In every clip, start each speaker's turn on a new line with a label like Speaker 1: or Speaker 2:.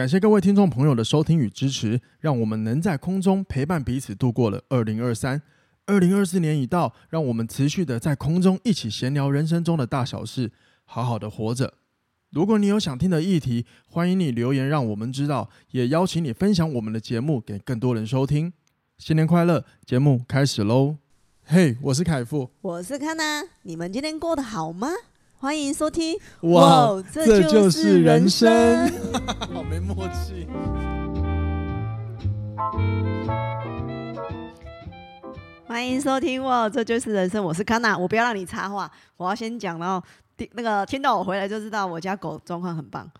Speaker 1: 感谢各位听众朋友的收听与支持，让我们能在空中陪伴彼此度过了二零二三。二零二四年已到，让我们持续的在空中一起闲聊人生中的大小事，好好的活着。如果你有想听的议题，欢迎你留言让我们知道，也邀请你分享我们的节目给更多人收听。新年快乐！节目开始喽！嘿，我是凯富，
Speaker 2: 我是康娜，你们今天过得好吗？欢迎收听。
Speaker 1: 哇，这就是人生，好没默契。
Speaker 2: 欢迎收听哇，这就是人生。我是康娜，我不要让你插话，我要先讲，然后那个听到我回来就知道我家狗状况很棒。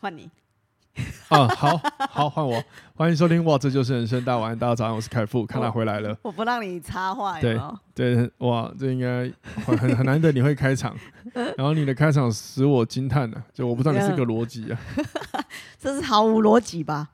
Speaker 2: 换你。
Speaker 1: 啊，好好换我。欢迎收听哇，这就是人生。大家晚安，大家早上，我是凯富，看他回来了。
Speaker 2: 我不让你插话。
Speaker 1: 对对，哇，这应该很很难得你会开场，然后你的开场使我惊叹了，就我不知道你是个逻辑啊，
Speaker 2: 这是毫无逻辑吧？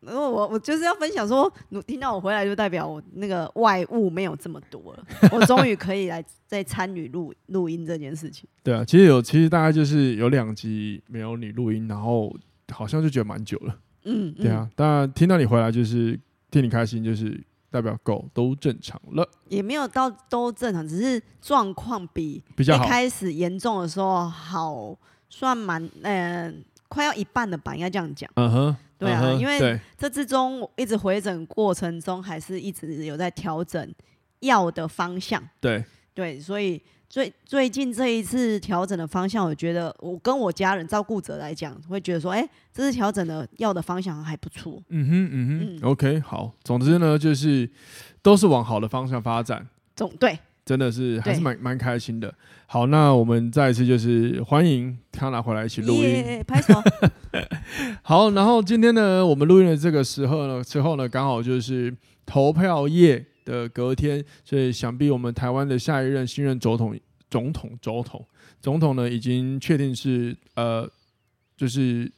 Speaker 2: 然后我我就是要分享说，听到我回来就代表我那个外物没有这么多了，我终于可以来再参与录录音这件事情。
Speaker 1: 对啊，其实有，其实大概就是有两集没有你录音，然后好像就觉得蛮久了。嗯，对啊，当然听到你回来就是替你开心，就是代表狗都正常了，
Speaker 2: 也没有到都正常，只是状况比一开始严重的时候好，算蛮嗯、呃、快要一半了吧，应该这样讲。嗯哼。对啊，因为这之中一直回诊过程中，还是一直有在调整药的方向。
Speaker 1: 对
Speaker 2: 对，所以最最近这一次调整的方向，我觉得我跟我家人照顾者来讲，会觉得说，哎，这次调整的要的方向还不错。
Speaker 1: 嗯哼嗯哼嗯，OK，好，总之呢，就是都是往好的方向发展。
Speaker 2: 总对。
Speaker 1: 真的是还是蛮蛮开心的。好，那我们再一次就是欢迎他拿回来一起录音，
Speaker 2: 拍手。
Speaker 1: 好，然后今天呢，我们录音的这个时候呢，之后呢，刚好就是投票夜的隔天，所以想必我们台湾的下一任新任总统、总统、总统、总统呢，已经确定是呃，就是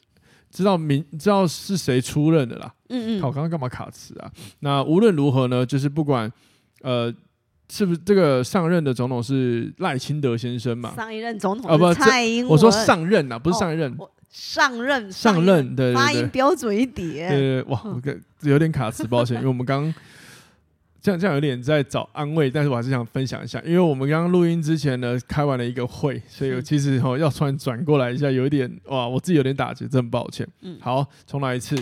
Speaker 1: 知道明知道是谁出任的啦。嗯嗯。好，我刚刚干嘛卡词啊？那无论如何呢，就是不管呃。是不是这个上任的总统是赖清德先生嘛？
Speaker 2: 上一任总统啊，不蔡英文。
Speaker 1: 我说上任呐、啊，不是上一任。
Speaker 2: 哦、上任，
Speaker 1: 上任，对，对，对，
Speaker 2: 发音标准一点。
Speaker 1: 对，对，对，哇，我有点卡词，抱歉，因为我们刚这样这样有点在找安慰，但是我还是想分享一下，因为我们刚刚录音之前呢，开完了一个会，所以我其实哦要突然转过来一下，有一点哇，我自己有点打击，真的抱歉。嗯，好，重来一次。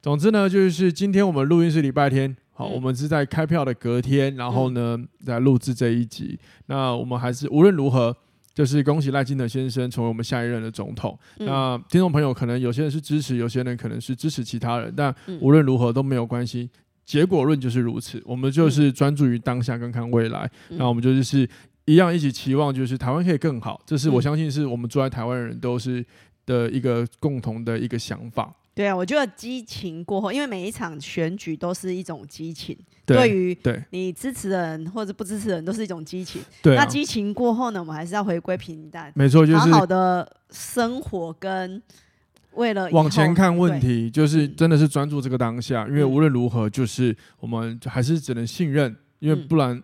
Speaker 1: 总之呢，就是今天我们录音是礼拜天。好，我们是在开票的隔天，然后呢，在录制这一集。那我们还是无论如何，就是恭喜赖清德先生成为我们下一任的总统。那听众朋友可能有些人是支持，有些人可能是支持其他人，但无论如何都没有关系。结果论就是如此，我们就是专注于当下，跟看未来。那我们就是一样，一起期望，就是台湾可以更好。这是我相信是我们住在台湾的人都是的一个共同的一个想法。
Speaker 2: 对啊，我觉得激情过后，因为每一场选举都是一种激情，对于你支持的人或者不支持的人都是一种激情。对啊，那激情过后呢，我们还是要回归平淡，
Speaker 1: 没错，就是
Speaker 2: 好好的生活跟为了
Speaker 1: 往前看问题，就是真的是专注这个当下，因为无论如何，就是我们还是只能信任，因为不然。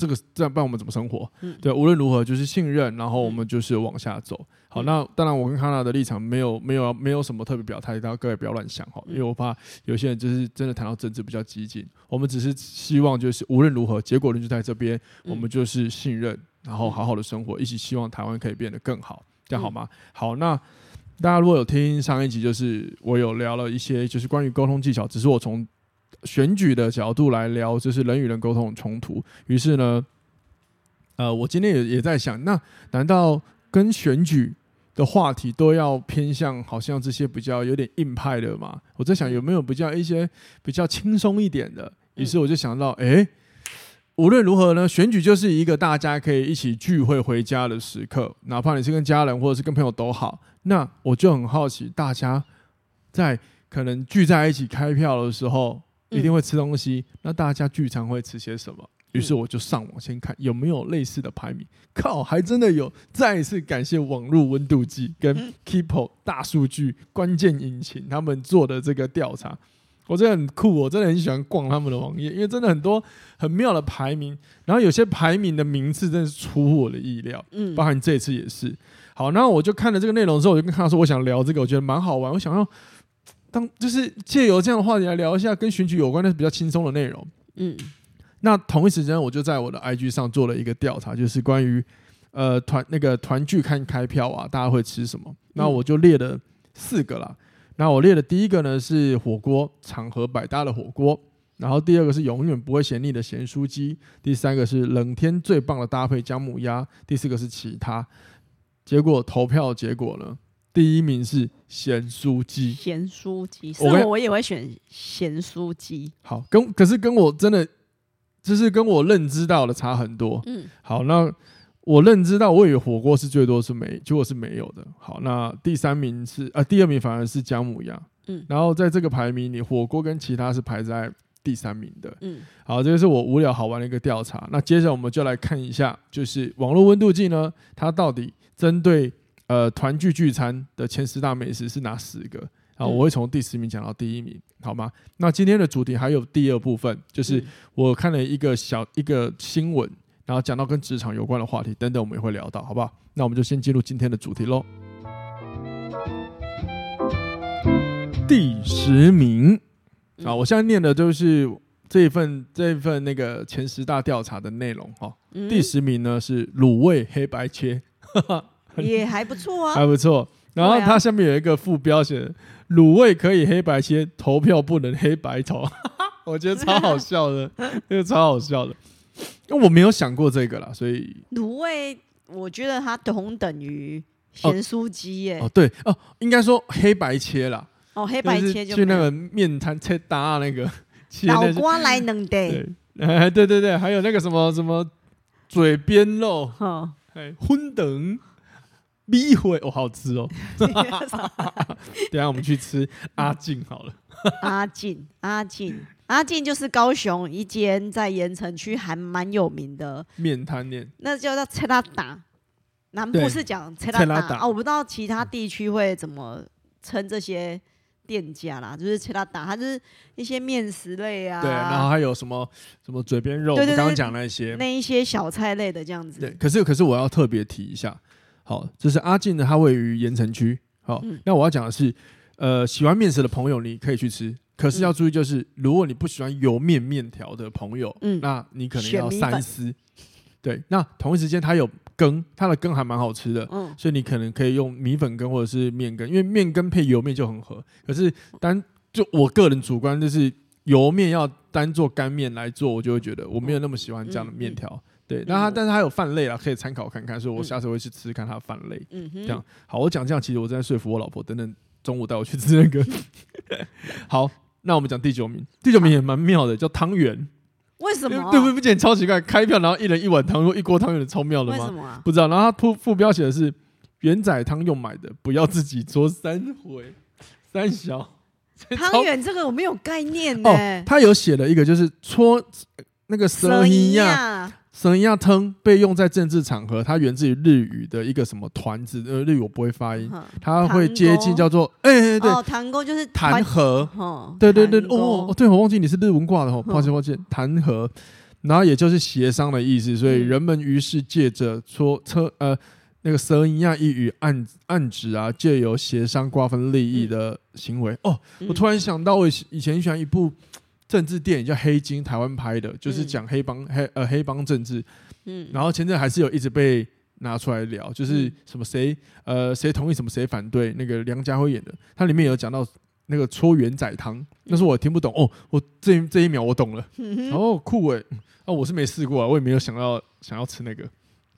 Speaker 1: 这个这样办我们怎么生活？嗯、对，无论如何就是信任，然后我们就是往下走。嗯、好，那当然我跟康娜的立场没有没有没有什么特别表态，大家各位不要乱想哈，因为我怕有些人就是真的谈到政治比较激进。我们只是希望就是无论如何，结果论就在这边，我们就是信任，然后好好的生活，一起希望台湾可以变得更好，这样好吗？好，那大家如果有听上一集，就是我有聊了一些就是关于沟通技巧，只是我从。选举的角度来聊，就是人与人沟通的冲突。于是呢，呃，我今天也也在想，那难道跟选举的话题都要偏向好像这些比较有点硬派的吗？我在想有没有比较一些比较轻松一点的。于是我就想到，哎，无论如何呢，选举就是一个大家可以一起聚会回家的时刻，哪怕你是跟家人或者是跟朋友都好。那我就很好奇，大家在可能聚在一起开票的时候。一定会吃东西，嗯、那大家聚餐会吃些什么？于是我就上网先看有没有类似的排名。靠，还真的有！再一次感谢网络温度计跟 Keepo 大数据关键引擎他们做的这个调查，我真的很酷，我真的很喜欢逛他们的网页，因为真的很多很妙的排名，然后有些排名的名次真的是出乎我的意料，嗯，包含这一次也是。好，然后我就看了这个内容之后，我就跟他说，我想聊这个，我觉得蛮好玩，我想要。当就是借由这样的话题来聊一下跟选举有关的比较轻松的内容。嗯，那同一时间我就在我的 IG 上做了一个调查，就是关于呃团那个团聚看开票啊，大家会吃什么？那我就列了四个啦。那我列的第一个呢是火锅，场合百搭的火锅。然后第二个是永远不会嫌腻的咸酥鸡。第三个是冷天最棒的搭配姜母鸭。第四个是其他。结果投票结果呢？第一名是咸酥鸡，
Speaker 2: 咸酥鸡，所以我也会选咸酥鸡。
Speaker 1: 好，跟可是跟我真的就是跟我认知到的差很多。嗯，好，那我认知到我以为火锅是最多是没，结果是没有的。好，那第三名是呃，第二名反而是姜母鸭。嗯，然后在这个排名里，火锅跟其他是排在第三名的。嗯，好，这个是我无聊好玩的一个调查。那接着我们就来看一下，就是网络温度计呢，它到底针对。呃，团聚聚餐的前十大美食是哪十个？好，我会从第十名讲到第一名，好吗？那今天的主题还有第二部分，就是我看了一个小一个新闻，然后讲到跟职场有关的话题等等，我们也会聊到，好不好？那我们就先进入今天的主题喽。第十名，啊，我现在念的就是这一份这一份那个前十大调查的内容哈。第十名呢是卤味黑白切。
Speaker 2: 也还不错啊，
Speaker 1: 还不错。然后它下面有一个副标写：“卤味可以黑白切，投票不能黑白投。”我觉得超好笑的，那个超好笑的。因为我没有想过这个啦，所以
Speaker 2: 卤味我觉得它同等于咸酥鸡耶。
Speaker 1: 哦，对哦，应该说黑白切啦。
Speaker 2: 哦，黑白切就
Speaker 1: 去那个面摊切搭那个
Speaker 2: 老瓜来能的。
Speaker 1: 哎，对对对，还有那个什么什么嘴边肉，哎，荤等。米会哦，好吃哦！等下我们去吃阿进好了。
Speaker 2: 阿进，阿进，阿进就是高雄一间在盐城区还蛮有名的
Speaker 1: 面摊店，
Speaker 2: 那叫做切拉达。南部是讲切拉达啊，我不知道其他地区会怎么称这些店家啦。就是切拉达，它就是一些面食类啊。
Speaker 1: 对，然后还有什么什么嘴边肉，我刚刚讲那些
Speaker 2: 那一些小菜类的这样子。
Speaker 1: 对，可是可是我要特别提一下。好，就是阿进呢，它位于盐城区。好，嗯、那我要讲的是，呃，喜欢面食的朋友你可以去吃，可是要注意，就是、嗯、如果你不喜欢油面面条的朋友，嗯，那你可能要三思。对，那同一时间它有羹，它的羹还蛮好吃的，嗯，所以你可能可以用米粉羹或者是面羹，因为面羹配油面就很合。可是单就我个人主观，就是油面要单做干面来做，我就会觉得我没有那么喜欢这样的面条。嗯嗯对，那它但是它有饭类啦，可以参考看看，所以我下次会去吃吃看它的饭类。嗯哼，这样好，我讲这样，其实我正在说服我老婆，等等中午带我去吃那个。好，那我们讲第九名，第九名也蛮妙的，叫汤圆。
Speaker 2: 为什么？
Speaker 1: 对不不，简超奇怪，开票然后一人一碗汤，说一锅汤圆的超妙的吗？为什么？不知道。然后它副副标写的是元仔汤用买的，不要自己做三回 三小。
Speaker 2: 汤圆这个我没有概念呢。哦，
Speaker 1: 他有写了一个，就是搓那个蛇一样。生鸭汤被用在政治场合，它源自于日语的一个什么团子，呃，日语我不会发音，它会接近叫做，哎、欸，对，
Speaker 2: 弹钩就是
Speaker 1: 弹劾，对对对，哦，对，我忘记你是日文挂的哦，抱歉抱歉，弹劾，然后也就是协商的意思，所以人们于是借着说车，呃，那个蛇一样一语暗暗指啊，借由协商瓜分利益的行为。哦，我突然想到，我以前喜欢一部。政治电影叫《黑金》，台湾拍的，就是讲黑帮、嗯、黑呃黑帮政治。嗯，然后前阵还是有一直被拿出来聊，就是什么谁呃谁同意什么谁反对，那个梁家辉演的，它里面有讲到那个搓圆仔汤，那是我听不懂哦，我这这一秒我懂了，嗯、哦酷哎，啊我是没试过啊，我也没有想要想要吃那个，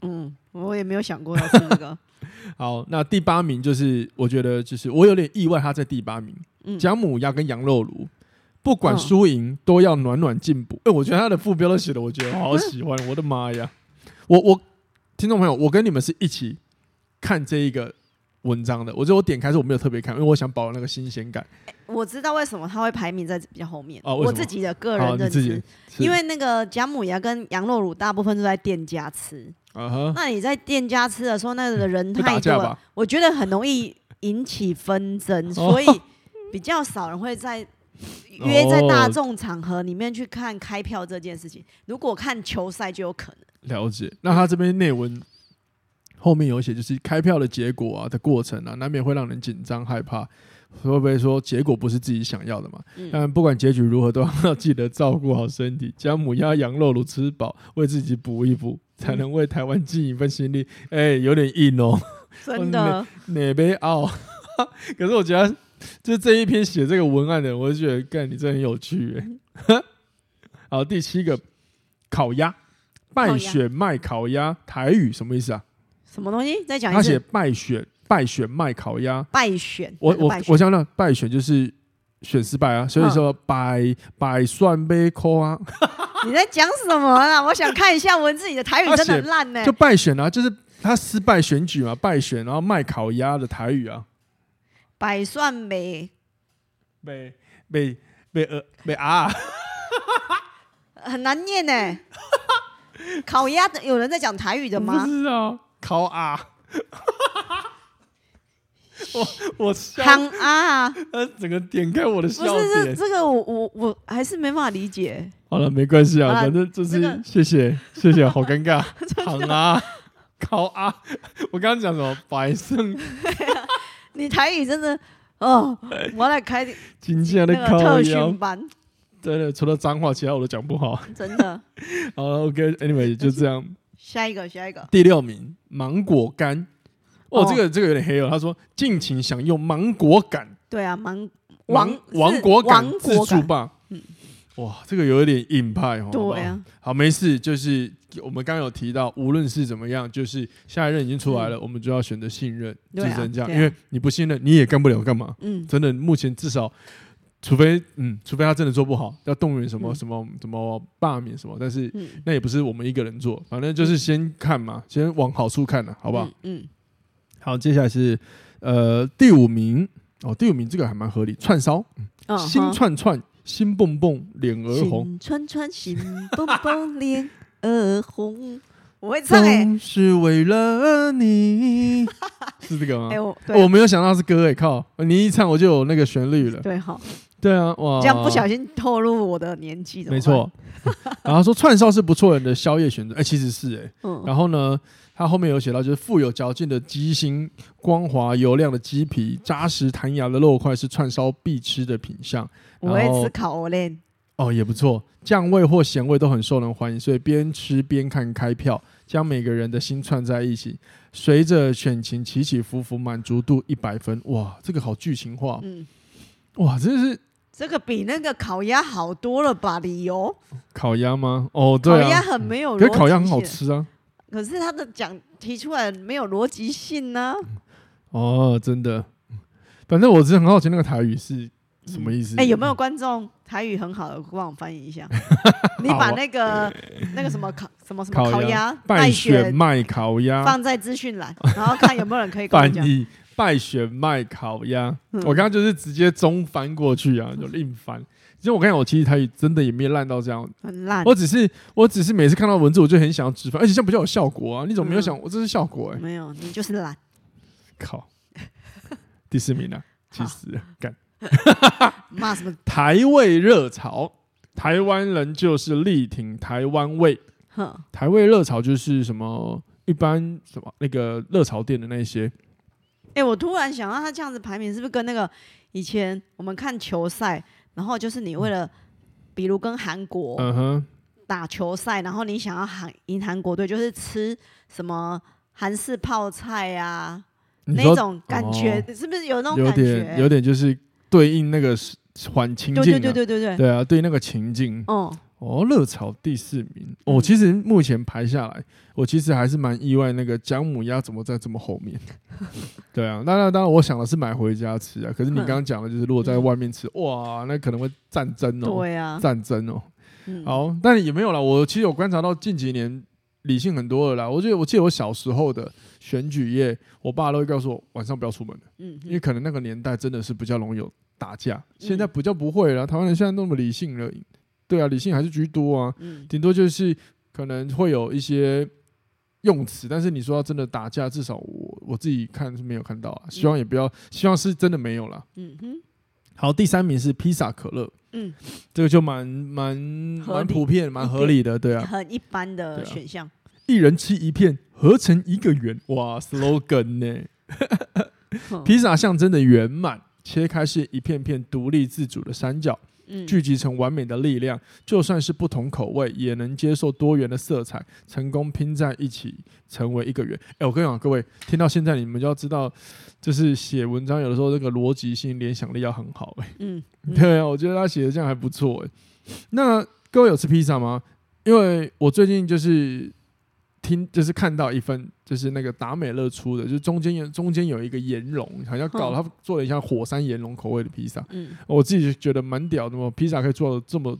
Speaker 2: 嗯，我也没有想过要吃那个。
Speaker 1: 好，那第八名就是我觉得就是我有点意外，他在第八名，姜母鸭跟羊肉炉。不管输赢都要暖暖进补。哎，我觉得他的副标都写的，我觉得 好喜欢。我的妈呀！我我听众朋友，我跟你们是一起看这一个文章的。我觉得我点开是我没有特别看，因为我想保留那个新鲜感。
Speaker 2: 我知道为什么他会排名在比较后面。哦，我自己的个人认知，因为那个姜母鸭跟羊肉乳大部分都在店家吃。那你在店家吃的时候，那个人太多了，我觉得很容易引起纷争，所以比较少人会在。约在大众场合里面去看开票这件事情，如果看球赛就有可能。
Speaker 1: 了解。那他这边内文后面有写，就是开票的结果啊的过程啊，难免会让人紧张害怕，会不会说结果不是自己想要的嘛？嗯、但不管结局如何，都要记得照顾好身体，将母鸭、羊肉炉吃饱，为自己补一补，才能为台湾尽一份心力。哎、有点硬哦，
Speaker 2: 真的。
Speaker 1: 哪杯傲？可是我觉得，就这一篇写这个文案的，我就觉得，干你真的很有趣哎。好，第七个烤鸭，败选卖烤鸭，台语什么意思啊？
Speaker 2: 什么东西？再讲一次。
Speaker 1: 他写败选。败选卖烤鸭，
Speaker 2: 败选，
Speaker 1: 我我我想想败选就是选失败啊，所以说百百算杯扣啊。
Speaker 2: 你在讲什么啊？我想看一下文字，你的台语真的很烂呢。
Speaker 1: 就败选啊，就是他失败选举嘛，败选，然后卖烤鸭的台语啊，
Speaker 2: 百算没
Speaker 1: 没没没呃没啊，
Speaker 2: 很难念呢。烤鸭的有人在讲台语的吗？
Speaker 1: 不是啊，烤啊。我我
Speaker 2: 康啊！
Speaker 1: 呃，整个点开我的笑点。不
Speaker 2: 是这这个，我我我还是没办法理解。
Speaker 1: 好了，没关系啊，反正就是谢谢谢谢，好尴尬。康啊，烤啊！我刚刚讲什么？百胜。
Speaker 2: 你台语真的哦，我来开
Speaker 1: 今天的
Speaker 2: 特训班。
Speaker 1: 真的，除了脏话，其他我都讲不好。
Speaker 2: 真的。
Speaker 1: 好了，OK，Anyway，就这样。
Speaker 2: 下一个，下一个。
Speaker 1: 第六名，芒果干。哦，这个这个有点黑哦。他说：“尽情享用芒果感。”
Speaker 2: 对啊，芒
Speaker 1: 芒芒果干自助吧。嗯，哇，这个有一点硬派哦。对啊，好，没事，就是我们刚刚有提到，无论是怎么样，就是下一任已经出来了，我们就要选择信任，只能这样，因为你不信任，你也干不了干嘛。嗯，真的，目前至少，除非嗯，除非他真的做不好，要动员什么什么什么罢免什么，但是那也不是我们一个人做，反正就是先看嘛，先往好处看了，好不好？嗯。好，接下来是呃第五名哦，第五名这个还蛮合理，串烧，嗯、心串串，心蹦蹦，脸儿红，
Speaker 2: 心串串，心蹦蹦，脸儿红，我会唱哎、欸，
Speaker 1: 是为了你，是这个吗？哎、欸，我、哦、我没有想到是歌哎、欸，靠，你一唱我就有那个旋律了，
Speaker 2: 对，好，
Speaker 1: 对啊，哇，
Speaker 2: 这样不小心透露我的年纪，
Speaker 1: 没错，然后说串烧是不错人的宵夜选择，哎、欸，其实是哎、欸，嗯，然后呢？他后面有写到，就是富有嚼劲的鸡心、光滑油亮的鸡皮、扎实弹牙的肉块是串烧必吃的品相。
Speaker 2: 我会吃烤链
Speaker 1: 哦，也不错，酱味或咸味都很受人欢迎，所以边吃边看开票，将每个人的心串在一起，随着选情起起伏伏，满足度一百分。哇，这个好剧情化，嗯，哇，真的是
Speaker 2: 这个比那个烤鸭好多了吧？理由？
Speaker 1: 烤鸭吗？哦，对啊，
Speaker 2: 烤鸭很没有，
Speaker 1: 可是烤鸭很好吃啊。
Speaker 2: 可是他的讲提出来没有逻辑性呢？
Speaker 1: 哦，真的，反正我是很好奇那个台语是什么意思。哎、
Speaker 2: 嗯欸，有没有观众台语很好的帮我翻译一下？你把那个、啊、那个什么烤什么什么烤鸭
Speaker 1: 拜选卖烤鸭
Speaker 2: 放在资讯栏，然后看有没有人可以 翻译
Speaker 1: 拜选卖烤鸭。嗯、我刚刚就是直接中翻过去啊，就硬翻。其实我看我其实台语真的也没烂到这样，
Speaker 2: 很烂。
Speaker 1: 我只是我只是每次看到文字我就很想要直翻，而且这样比较有效果啊！你怎么没有想？我这是效果哎，
Speaker 2: 没有，你就是懒。
Speaker 1: 靠，第四名啊，其实干
Speaker 2: 骂什么？
Speaker 1: 台味热潮，台湾人就是力挺台湾味。哼，台味热潮就是什么？一般什么那个热潮店的那些。
Speaker 2: 哎，我突然想到，他这样子排名是不是跟那个以前我们看球赛？然后就是你为了，比如跟韩国打球赛，然后你想要韩赢韩国队，就是吃什么韩式泡菜啊，那种感觉是不是有那种感觉？
Speaker 1: 有点，有点就是对应那个环境。对
Speaker 2: 对对对对对。
Speaker 1: 对啊，对应那个情境。哦。哦，热炒第四名。哦，其实目前排下来，我其实还是蛮意外，那个姜母鸭怎么在这么后面？对啊，那那当然，我想的是买回家吃啊。可是你刚刚讲的就是，如果在外面吃，哇，那可能会战争哦。
Speaker 2: 对啊，
Speaker 1: 战争哦。好，但也没有啦。我其实有观察到近几年理性很多了啦。我觉得，我记得我小时候的选举夜，我爸都会告诉我晚上不要出门。嗯，因为可能那个年代真的是比较容易有打架，现在比较不会了。台湾人现在那么理性了。对啊，理性还是居多啊，顶、嗯、多就是可能会有一些用词，但是你说要真的打架，至少我我自己看是没有看到啊。希望也不要，希望是真的没有了。嗯哼。好，第三名是披萨可乐，嗯，这个就蛮蛮蛮普遍、蛮合理的，对啊，
Speaker 2: 很一般的选项。啊、
Speaker 1: 一人吃一片，合成一个圆，哇，slogan 呢？披萨象征的圆满。切开是一片片独立自主的三角。聚集成完美的力量，就算是不同口味，也能接受多元的色彩，成功拼在一起成为一个圆。哎、欸，我跟你讲，各位听到现在，你们就要知道，就是写文章有的时候这个逻辑性、联想力要很好、欸。哎，嗯，对啊，我觉得他写的这样还不错。哎，那各位有吃披萨吗？因为我最近就是。听，就是看到一份，就是那个达美乐出的，就是中间有中间有一个岩龙，好像搞他做了一下火山岩龙口味的披萨。嗯，我自己就觉得蛮屌的嘛，披萨可以做的这么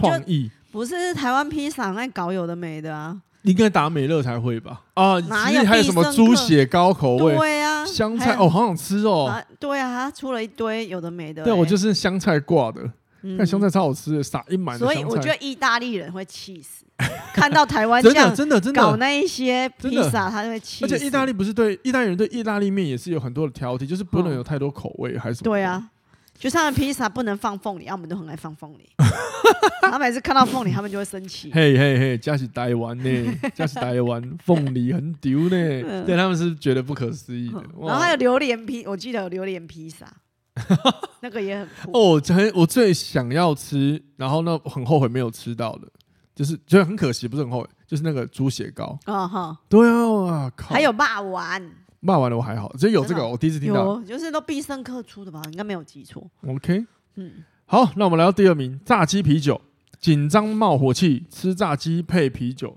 Speaker 1: 创意。
Speaker 2: 不是台湾披萨爱搞有的没的啊，
Speaker 1: 应该达美乐才会吧？啊，哪有还有什么猪血糕口味？
Speaker 2: 对啊，
Speaker 1: 香菜哦，好想吃哦。
Speaker 2: 对啊，他出了一堆有的没的。
Speaker 1: 对，我就是香菜挂的，看香菜超好吃的，撒一满。
Speaker 2: 所以我觉得意大利人会气死。看到台湾这样真的真的搞那一些披萨，他就会气。
Speaker 1: 而且意大利不是对意大利人对意大利面也是有很多的挑剔，就是不能有太多口味，还是什么？
Speaker 2: 对啊，就他们披萨不能放凤梨，我们都很爱放凤梨。他每次看到凤梨，他们就会生气。
Speaker 1: 嘿嘿嘿，加起台湾呢，加起台湾凤梨很丢呢，对他们是觉得不可思议的。
Speaker 2: 然后还有榴莲披，我记得有榴莲披萨，那个也很酷。
Speaker 1: 哦，很我最想要吃，然后呢很后悔没有吃到的。就是觉得很可惜，不是很后悔，就是那个猪血糕。啊哈，对啊，哇靠！
Speaker 2: 还有霸丸，
Speaker 1: 骂完了我还好，只有有这个，我第一次听到。
Speaker 2: 就是都必胜客出的吧？应该没有记错。
Speaker 1: OK，嗯，好，那我们来到第二名，炸鸡啤酒。紧张冒火气，吃炸鸡配啤酒，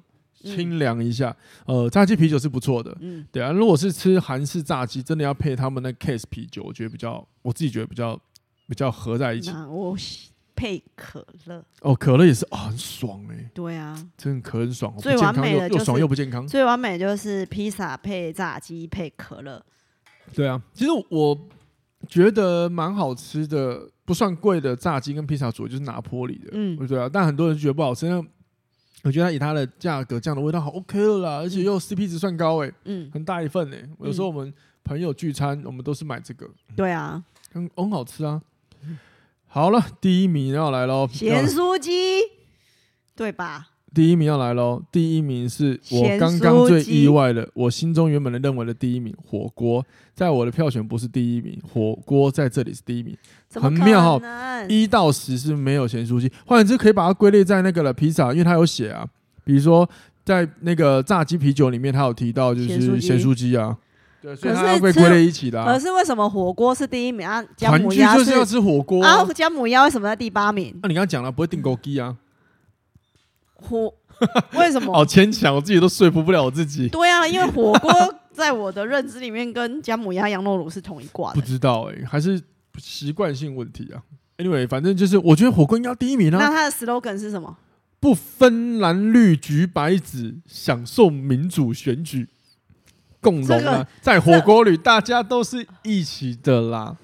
Speaker 1: 清凉一下。呃，炸鸡啤酒是不错的。嗯，对啊，如果是吃韩式炸鸡，真的要配他们那 case 啤酒，我觉得比较，我自己觉得比较比较合在一起。
Speaker 2: 我配可乐
Speaker 1: 哦，可乐也是哦，很爽哎、欸。
Speaker 2: 对啊，
Speaker 1: 真的可很爽，
Speaker 2: 最完美的
Speaker 1: 又爽又不健康。
Speaker 2: 最完美就是披萨配炸鸡配可乐。
Speaker 1: 对啊，其实我觉得蛮好吃的，不算贵的炸鸡跟披萨主要就是拿坡里的，嗯，对啊。但很多人觉得不好吃，我觉得以它的价格这样的味道好 OK 了啦，而且又 CP 值算高哎、欸，嗯，很大一份哎、欸。有时候我们朋友聚餐，我们都是买这个。
Speaker 2: 对啊，
Speaker 1: 很很好吃啊。好了，第一名要来喽！
Speaker 2: 咸酥鸡，对吧？
Speaker 1: 第一名要来喽！第一名是我刚刚最意外的，我心中原本的认为的第一名火锅，在我的票选不是第一名，火锅在这里是第一名，很妙哈！一到十是没有咸酥鸡，换言之可以把它归类在那个了披萨，因为它有写啊，比如说在那个炸鸡啤酒里面，它有提到就是咸酥鸡啊。对，所以它要被归类一起的。
Speaker 2: 可是为什么火锅是第一名啊？
Speaker 1: 团聚就是要吃火锅
Speaker 2: 啊！姜母鸭为什么在第八名？
Speaker 1: 那你刚刚讲了不会订枸杞啊？
Speaker 2: 火为什么？
Speaker 1: 好牵强，我自己都说服不了我自己。
Speaker 2: 对啊，因为火锅在我的认知里面跟姜母鸭、羊肉炉是同一挂。
Speaker 1: 不知道哎，还是习惯性问题啊？Anyway，反正就是我觉得火锅应该第一名啊。
Speaker 2: 那它的 slogan 是什么？
Speaker 1: 不分蓝绿橘白紫，享受民主选举。共荣啊，在火锅里大家都是一起的啦。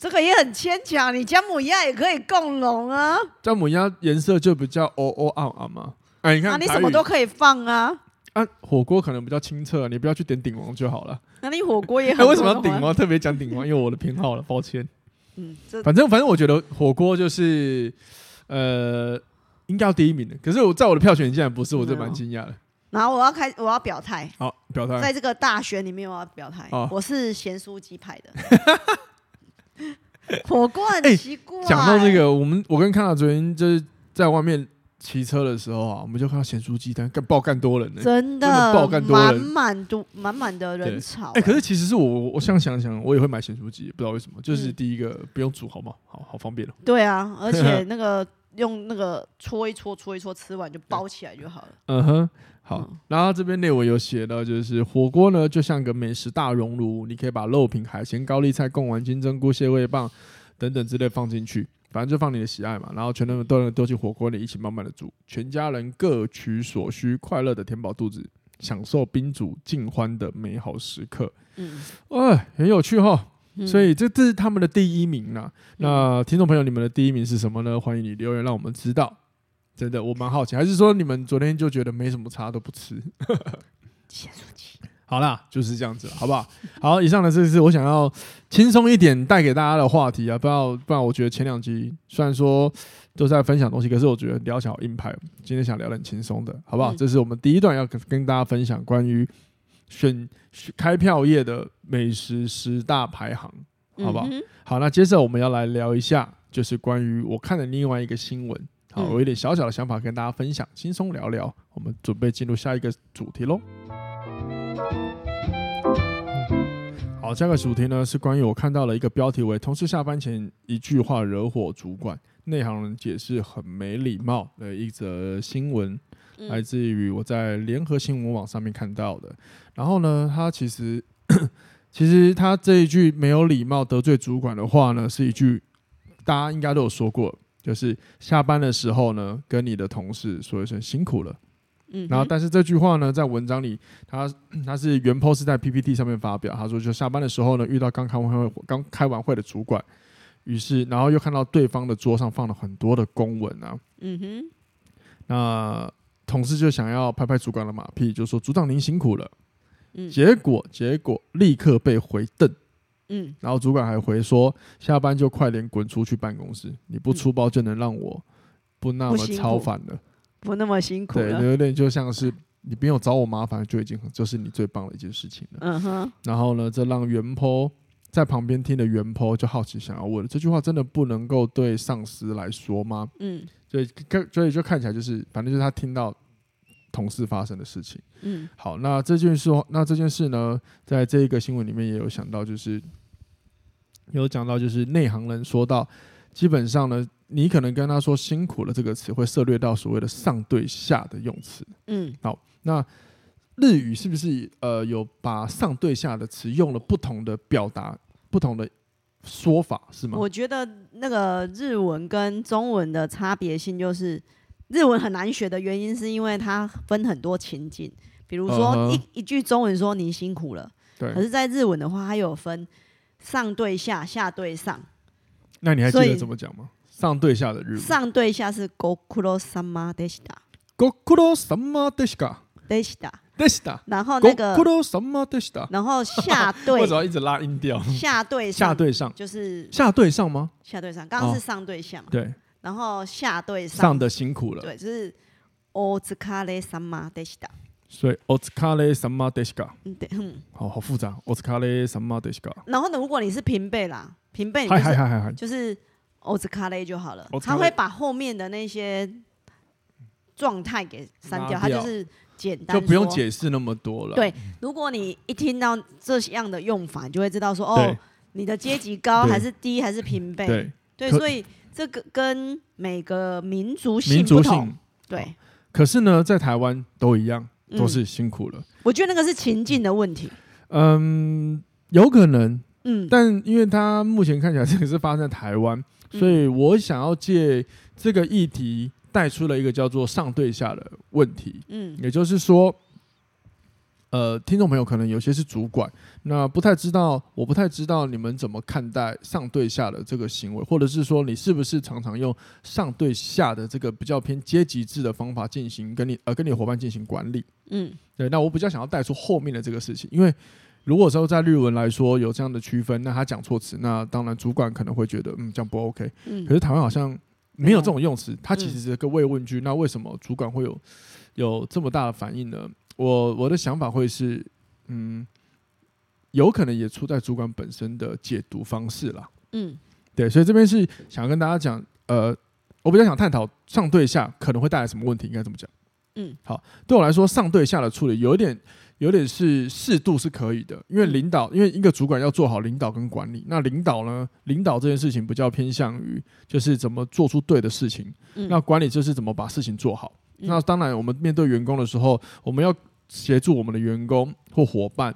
Speaker 2: 这个也很牵强，你姜母鸭也可以共荣啊。
Speaker 1: 姜母鸭颜色就比较哦哦啊啊嘛。哎，你看，
Speaker 2: 你什么都可以放啊。
Speaker 1: 啊，火锅可能比较清澈，你不要去点鼎王就好了。
Speaker 2: 那你火锅也很。
Speaker 1: 为什么要鼎王？特别讲鼎王，因为我的偏好了，抱歉。嗯，反正反正我觉得火锅就是呃，应该要第一名的。可是我在我的票选竟然不是，我这蛮惊讶的。
Speaker 2: 然后我要开，我要表态。
Speaker 1: 好，表态。
Speaker 2: 在这个大选里面，我要表态。哦、我是咸酥鸡派的。火锅很奇怪。
Speaker 1: 讲、欸、到这个，我们我跟康纳昨天就是在外面骑车的时候啊，我们就看到咸酥鸡摊干爆干多人呢、欸，
Speaker 2: 真的，爆干多人，满满多满满的人潮、欸。
Speaker 1: 哎、欸，可是其实是我，我想想想，我也会买咸酥鸡，不知道为什么，就是第一个不用煮，好吗？好好方便了。
Speaker 2: 对啊，而且那个用那个搓一搓，搓一搓，吃完就包起来就好了。
Speaker 1: 嗯哼。好，然后这边内文有写到，就是火锅呢，就像个美食大熔炉，你可以把肉品、海鲜、高丽菜、贡丸、金针菇、蟹味棒等等之类放进去，反正就放你的喜爱嘛。然后全都都能丢进火锅里，一起慢慢的煮，全家人各取所需，快乐的填饱肚子，享受宾主尽欢的美好时刻。嗯，哎，很有趣哈。所以这这是他们的第一名呐。那听众朋友，你们的第一名是什么呢？欢迎你留言让我们知道。真的，我蛮好奇，还是说你们昨天就觉得没什么差都不吃？好啦，就是这样子，好不好？好，以上的这是我想要轻松一点带给大家的话题啊，不要不然我觉得前两集虽然说都在分享东西，可是我觉得聊起来好硬派。今天想聊点轻松的，好不好？嗯、这是我们第一段要跟跟大家分享关于选开票业的美食十大排行。好不好？嗯、好，那接着我们要来聊一下，就是关于我看的另外一个新闻。好，我有点小小的想法跟大家分享，轻松聊聊。我们准备进入下一个主题喽。好，下个主题呢是关于我看到了一个标题为“同事下班前一句话惹火主管，内行人解释很没礼貌”的一则新闻，来自于我在联合新闻网上面看到的。然后呢，他其实 其实他这一句没有礼貌得罪主管的话呢，是一句大家应该都有说过。就是下班的时候呢，跟你的同事说一声辛苦了。嗯，然后但是这句话呢，在文章里，他他 是原 po 是在 PPT 上面发表。他说，就下班的时候呢，遇到刚开完会刚开完会的主管，于是然后又看到对方的桌上放了很多的公文啊。嗯哼，那同事就想要拍拍主管的马屁，就说组长您辛苦了。嗯，结果结果立刻被回瞪。嗯，然后主管还回说，下班就快点滚出去办公室，你不出包就能让我不那么超烦了，
Speaker 2: 不那么辛苦。对，
Speaker 1: 有点就像是你不用找我麻烦，就已经很就是你最棒的一件事情了。嗯哼。然后呢，这让原 po 在旁边听的原 po 就好奇想要问：这句话真的不能够对上司来说吗？嗯。所以看，所以就看起来就是，反正就是他听到同事发生的事情。嗯。好，那这件事，那这件事呢，在这一个新闻里面也有想到，就是。有讲到，就是内行人说到，基本上呢，你可能跟他说“辛苦了”这个词，会涉略到所谓的上对下的用词。嗯，好，那日语是不是呃有把上对下的词用了不同的表达、不同的说法，是吗？
Speaker 2: 我觉得那个日文跟中文的差别性，就是日文很难学的原因，是因为它分很多情景。比如说一、uh 一句中文说“你辛苦了”，对，可是在日文的话，它有分。上对下，下对上。
Speaker 1: 那你还记得怎么讲吗？上对下的日文。
Speaker 2: 上对下是ご苦労様でした。
Speaker 1: ご苦劳様でした。
Speaker 2: でした。
Speaker 1: でした。
Speaker 2: 然后那个
Speaker 1: ご苦劳様でした。
Speaker 2: 然后下对。
Speaker 1: 为什么一直拉音调？
Speaker 2: 下对上。
Speaker 1: 下对上
Speaker 2: 就是
Speaker 1: 下对上吗？
Speaker 2: 下对上，刚刚是上对下嘛？
Speaker 1: 对。
Speaker 2: 然后下对上。
Speaker 1: 上的辛苦了。
Speaker 2: 对，就是お疲れ様でした。
Speaker 1: 所以お疲れ様でした。嗯，对，嗯，好好复杂。お疲れ様でした。
Speaker 2: 然后呢，如果你是平辈啦，平辈，嗨嗨嗨嗨嗨，就是お疲れ就好了。他会把后面的那些状态给删掉，他就是简单，
Speaker 1: 就不用解释那么多了。
Speaker 2: 对，如果你一听到这样的用法，你就会知道说，哦，你的阶级高还是低，还是平辈？对，对，所以这个跟每个民族性不同。对，
Speaker 1: 可是呢，在台湾都一样。 都是辛苦了，嗯，
Speaker 2: 我觉得那个是情境的问题。
Speaker 1: 嗯，有可能，嗯，但因为它目前看起来这个是发生在台湾，所以我想要借这个议题带出了一个叫做上对下的问题。嗯，也就是说。呃，听众朋友可能有些是主管，那不太知道，我不太知道你们怎么看待上对下的这个行为，或者是说你是不是常常用上对下的这个比较偏阶级制的方法进行跟你呃跟你伙伴进行管理？嗯，对，那我比较想要带出后面的这个事情，因为如果说在日文来说有这样的区分，那他讲错词，那当然主管可能会觉得嗯这样不 OK，嗯，可是台湾好像没有这种用词，它其实是个慰问句，那为什么主管会有有这么大的反应呢？我我的想法会是，嗯，有可能也出在主管本身的解读方式啦。嗯，对，所以这边是想跟大家讲，呃，我比较想探讨上对下可能会带来什么问题，应该怎么讲？嗯，好，对我来说，上对下的处理有一点，有点是适度是可以的，因为领导，因为一个主管要做好领导跟管理，那领导呢，领导这件事情比较偏向于就是怎么做出对的事情，嗯，那管理就是怎么把事情做好。嗯，那当然，我们面对员工的时候，我们要。协助我们的员工或伙伴，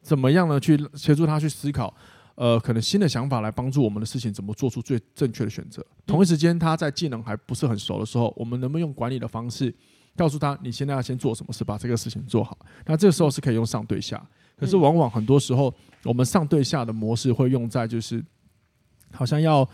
Speaker 1: 怎么样呢？去协助他去思考，呃，可能新的想法来帮助我们的事情怎么做出最正确的选择。同一时间，他在技能还不是很熟的时候，我们能不能用管理的方式告诉他，你现在要先做什么事，把这个事情做好？那这个时候是可以用上对下，可是往往很多时候，我们上对下的模式会用在就是，好像要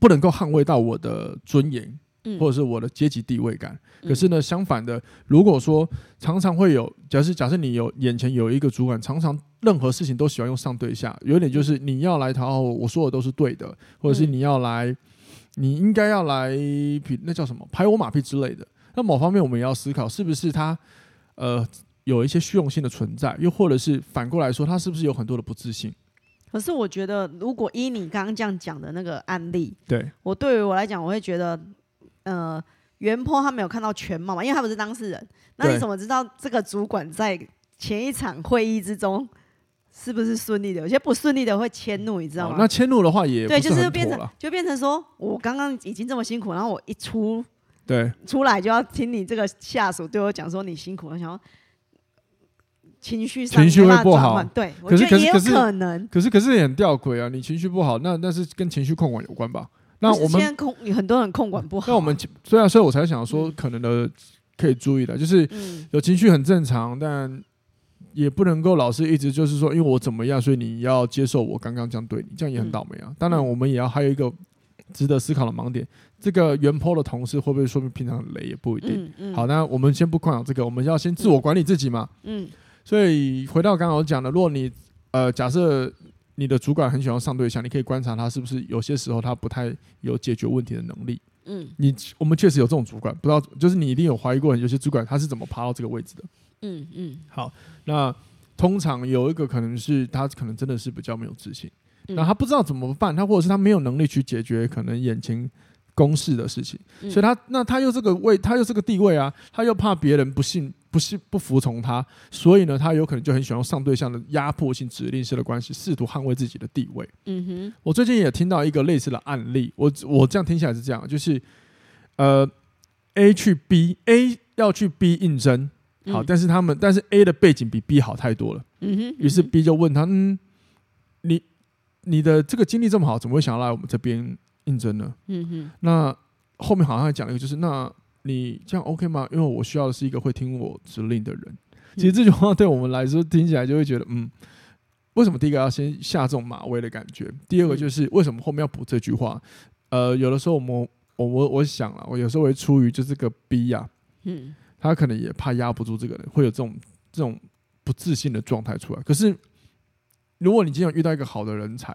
Speaker 1: 不能够捍卫到我的尊严。或者是我的阶级地位感，可是呢，相反的，如果说常常会有，假设假设你有眼前有一个主管，常常任何事情都喜欢用上对下，有点就是你要来讨好我，我说的都是对的，或者是你要来，你应该要来，比那叫什么拍我马屁之类的。那某方面我们也要思考，是不是他呃有一些虚荣心的存在，又或者是反过来说，他是不是有很多的不自信？
Speaker 2: 可是我觉得，如果依你刚刚这样讲的那个案例，
Speaker 1: 对。
Speaker 2: 我对于我来讲，我会觉得，呃，原 PO 他没有看到全貌嘛，因为他不是当事人。那你怎么知道这个主管在前一场会议之中是不是顺利的？有些不顺利的会迁怒，你知道吗？哦、
Speaker 1: 那迁怒的话也
Speaker 2: 对，就是变成就变成说，我刚刚已经这么辛苦，然后我一出
Speaker 1: 对
Speaker 2: 出来就要听你这个下属对我讲说你辛苦，我想要情绪上
Speaker 1: 情绪会不好，
Speaker 2: 对，可是可是可是可能，
Speaker 1: 可是可是也很吊诡啊！你情绪不好，那那是跟情绪控管有关吧？那我们现
Speaker 2: 在控很多人控管不好，
Speaker 1: 那我们虽然所以我才想说可能的。可以注意的，就是有情绪很正常，但也不能够老是一直就是说，因为我怎么样，所以你要接受我刚刚这样对你，这样也很倒霉啊。当然，我们也要还有一个值得思考的盲点，这个原 PO 的同事会不会说明平常很雷，也不一定。好，那我们先不困扰这个，我们要先自我管理自己嘛。嗯。所以回到刚刚我讲的，如果你呃假设你的主管很喜欢上对象，你可以观察他是不是有些时候他不太有解决问题的能力。嗯，你我们确实有这种主管，不知道就是你一定有怀疑过，有些主管他是怎么爬到这个位置的。嗯嗯，好，那通常有一个可能是他可能真的是比较没有自信，那、嗯、他不知道怎么办，他或者是他没有能力去解决可能眼前公事的事情，嗯、所以他那他又这个位，他又这个地位啊，他又怕别人不信。不是不服从他，所以呢，他有可能就很喜欢用上对象的压迫性、指令式的关系，试图捍卫自己的地位。嗯哼，我最近也听到一个类似的案例，我我这样听起来是这样，就是呃，A 去 B，A 要去 B 应征，好，嗯、但是他们但是 A 的背景比 B 好太多了。嗯哼，于是 B 就问他，嗯，你你的这个经历这么好，怎么会想要来我们这边应征呢？嗯哼，那后面好像还讲了一个，就是那。你这样 OK 吗？因为我需要的是一个会听我指令的人。其实这句话对我们来说听起来就会觉得，嗯，为什么第一个要先下这种马威的感觉？第二个就是为什么后面要补这句话？呃，有的时候我们我我我想了，我有时候会出于就是个逼呀，嗯，他可能也怕压不住这个人，会有这种这种不自信的状态出来。可是如果你经常遇到一个好的人才。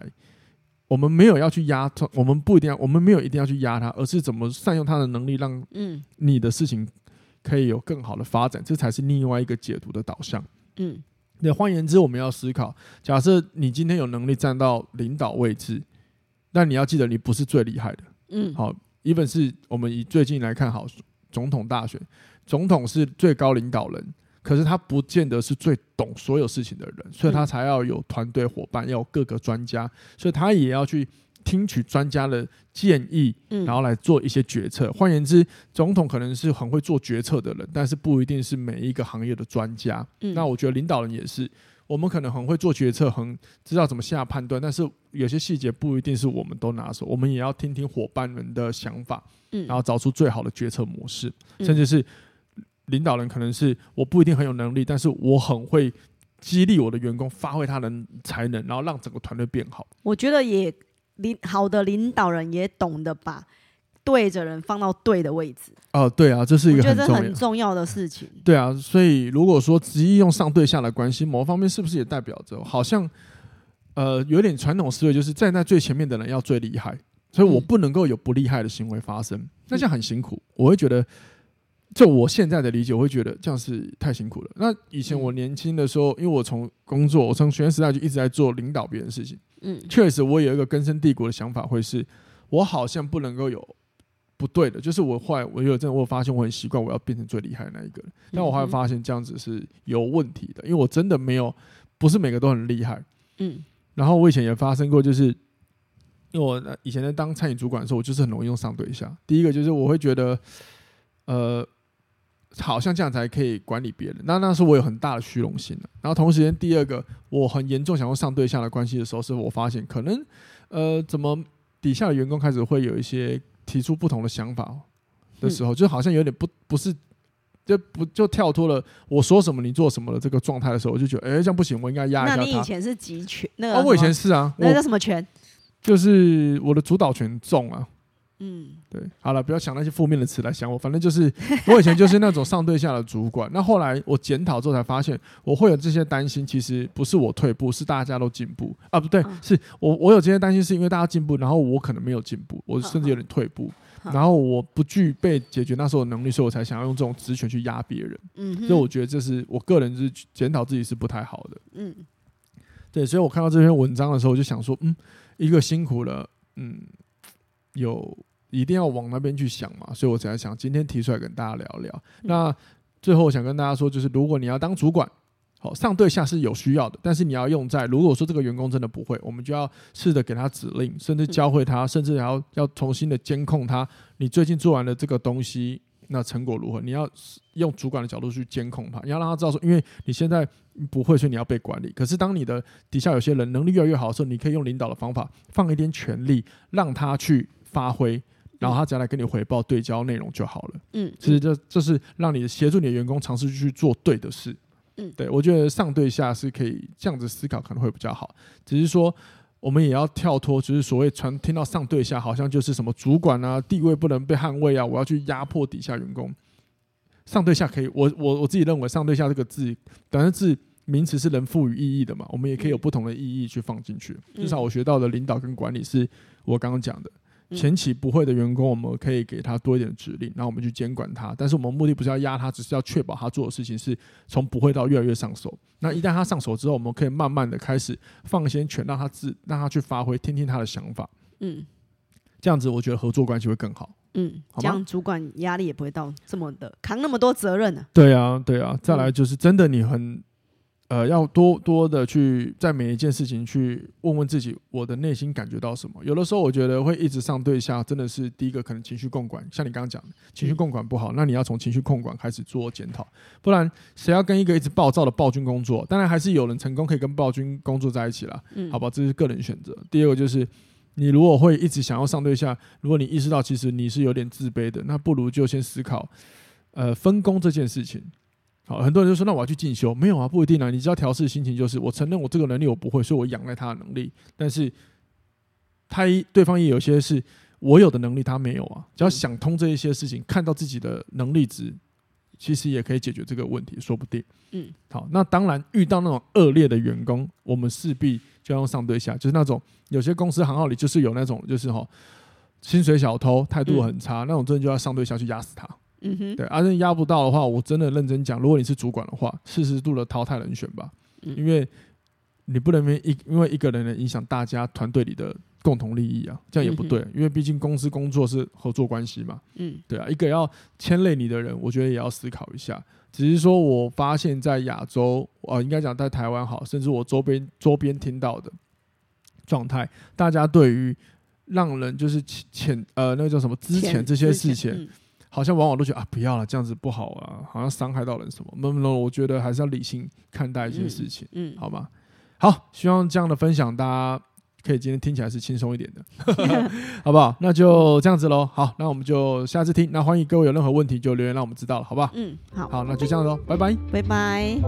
Speaker 1: 我们没有要去压他，我们不一定要，我们没有一定要去压他，而是怎么善用他的能力，让嗯你的事情可以有更好的发展，这才是另外一个解读的导向。嗯，那换言之，我们要思考：假设你今天有能力站到领导位置，但你要记得，你不是最厉害的。嗯，好，even 是我们以最近来看，好，总统大选，总统是最高领导人。可是他不见得是最懂所有事情的人，所以他才要有团队伙伴，要有各个专家，所以他也要去听取专家的建议，然后来做一些决策。换言之，总统可能是很会做决策的人，但是不一定是每一个行业的专家。那我觉得领导人也是，我们可能很会做决策，很知道怎么下判断，但是有些细节不一定是我们都拿手，我们也要听听伙伴们的想法，然后找出最好的决策模式，甚至是。领导人可能是我不一定很有能力，但是我很会激励我的员工发挥他的才能，然后让整个团队变好。
Speaker 2: 我觉得也领好的领导人也懂得把对着人放到对的位置。
Speaker 1: 哦，对啊，这是一个很重要
Speaker 2: 很重要的事情。
Speaker 1: 对啊，所以如果说执意用上对下的关系，某方面是不是也代表着好像呃有点传统思维，就是站在最前面的人要最厉害，所以我不能够有不厉害的行为发生，那这样很辛苦。我会觉得。就我现在的理解，我会觉得这样是太辛苦了。那以前我年轻的时候，因为我从工作，我从学生时代就一直在做领导别人的事情。嗯，确实我有一个根深蒂固的想法，会是我好像不能够有不对的。就是我后来我有真的，我发现我很习惯我要变成最厉害的那一个人。但我后来发现这样子是有问题的，因为我真的没有，不是每个都很厉害。嗯，然后我以前也发生过，就是因为我以前在当餐饮主管的时候，我就是很容易用上对下。第一个就是我会觉得，呃。好像这样才可以管理别人，那那时候我有很大的虚荣心。然后同时间，第二个我很严重想要上对下的关系的时候，是我发现可能，呃，怎么底下的员工开始会有一些提出不同的想法的时候，就好像有点不不是，就不就跳脱了我说什么你做什么的这个状态的时候，我就觉得，哎，这样不行，我应该压一下他。
Speaker 2: 那你以前是集权？那
Speaker 1: 我以前是啊，
Speaker 2: 那叫什么权？
Speaker 1: 就是我的主导权重啊。嗯，对，好了，不要想那些负面的词来想我，反正就是我以前就是那种上对下的主管。那后来我检讨之后才发现，我会有这些担心，其实不是我退步，是大家都进步啊，不对，是我我有这些担心，是因为大家进步，然后我可能没有进步，我甚至有点退步，然后我不具备解决那时候的能力，所以我才想要用这种职权去压别人。嗯，所以我觉得这是我个人是检讨自己是不太好的。嗯，对，所以我看到这篇文章的时候，我就想说，嗯，一个辛苦了，嗯，有一定要往那边去想嘛，所以我才想今天提出来跟大家聊聊。嗯、那最后我想跟大家说，就是如果你要当主管，好，上对下是有需要的，但是你要用在如果说这个员工真的不会，我们就要试着给他指令，甚至教会他，甚至还要要重新的监控他。你最近做完的这个东西，那成果如何？你要用主管的角度去监控他，你要让他知道说，因为你现在不会，所以你要被管理。可是当你的底下有些人能力越来越好的时候，你可以用领导的方法，放一点权力，让他去发挥，然后他只要来跟你回报对焦内容就好了。嗯，其实这这是让你协助你的员工尝试去做对的事。嗯，对，我觉得上对下是可以这样子思考，可能会比较好。只是说，我们也要跳脱，就是所谓传听到上对下，好像就是什么主管啊，地位不能被捍卫啊，我要去压迫底下员工。上对下可以，我我我自己认为上对下这个字，本身字名词是能赋予意义的嘛，我们也可以有不同的意义去放进去。至少我学到的领导跟管理是我刚刚讲的。前期不会的员工，我们可以给他多一点指令，然后我们去监管他。但是我们目的不是要压他，只是要确保他做的事情是从不会到越来越上手。那一旦他上手之后，我们可以慢慢的开始放一些权，让他自让他去发挥，听听他的想法。嗯，这样子我觉得合作关系会更好。嗯，这样
Speaker 2: 主管压力也不会到这么的扛那么多责任呢、啊。
Speaker 1: 对啊，对啊。再来就是真的你很。呃，要多多的去在每一件事情去问问自己，我的内心感觉到什么？有的时候我觉得会一直上对下，真的是第一个可能情绪共管，像你刚刚讲的，情绪共管不好，那你要从情绪控管开始做检讨，不然谁要跟一个一直暴躁的暴君工作？当然还是有人成功可以跟暴君工作在一起了，好吧，这是个人选择。第二个就是，你如果会一直想要上对下，如果你意识到其实你是有点自卑的，那不如就先思考，呃，分工这件事情。好，很多人就说：“那我要去进修？”没有啊，不一定啊。你只要调试心情，就是我承认我这个能力我不会，所以我仰赖他的能力。但是他一对方也有些是我有的能力，他没有啊。只要想通这一些事情，看到自己的能力值，其实也可以解决这个问题，说不定。嗯，好，那当然遇到那种恶劣的员工，我们势必就要用上对下，就是那种有些公司行号里就是有那种就是哈薪水小偷，态度很差，嗯、那种真的就要上对下去压死他。嗯哼，对，而且压不到的话，我真的认真讲，如果你是主管的话，四十度的淘汰人选吧，嗯、因为你不能因一因为一个人的影响大家团队里的共同利益啊，这样也不对，嗯、因为毕竟公司工作是合作关系嘛，嗯，对啊，一个要牵累你的人，我觉得也要思考一下。只是说我发现，在亚洲，啊，应该讲在台湾好，甚至我周边周边听到的状态，大家对于让人就是潜呃那个叫什么之前这些事情。好像往往都觉得啊，不要了，这样子不好啊，好像伤害到人什么。那么，我觉得还是要理性看待一些事情，嗯，嗯好吗？好，希望这样的分享大家可以今天听起来是轻松一点的，好不好？那就这样子喽。好，那我们就下次听。那欢迎各位有任何问题就留言让我们知道了，好不好？嗯，好，好，那就这样喽，拜拜，
Speaker 2: 拜拜。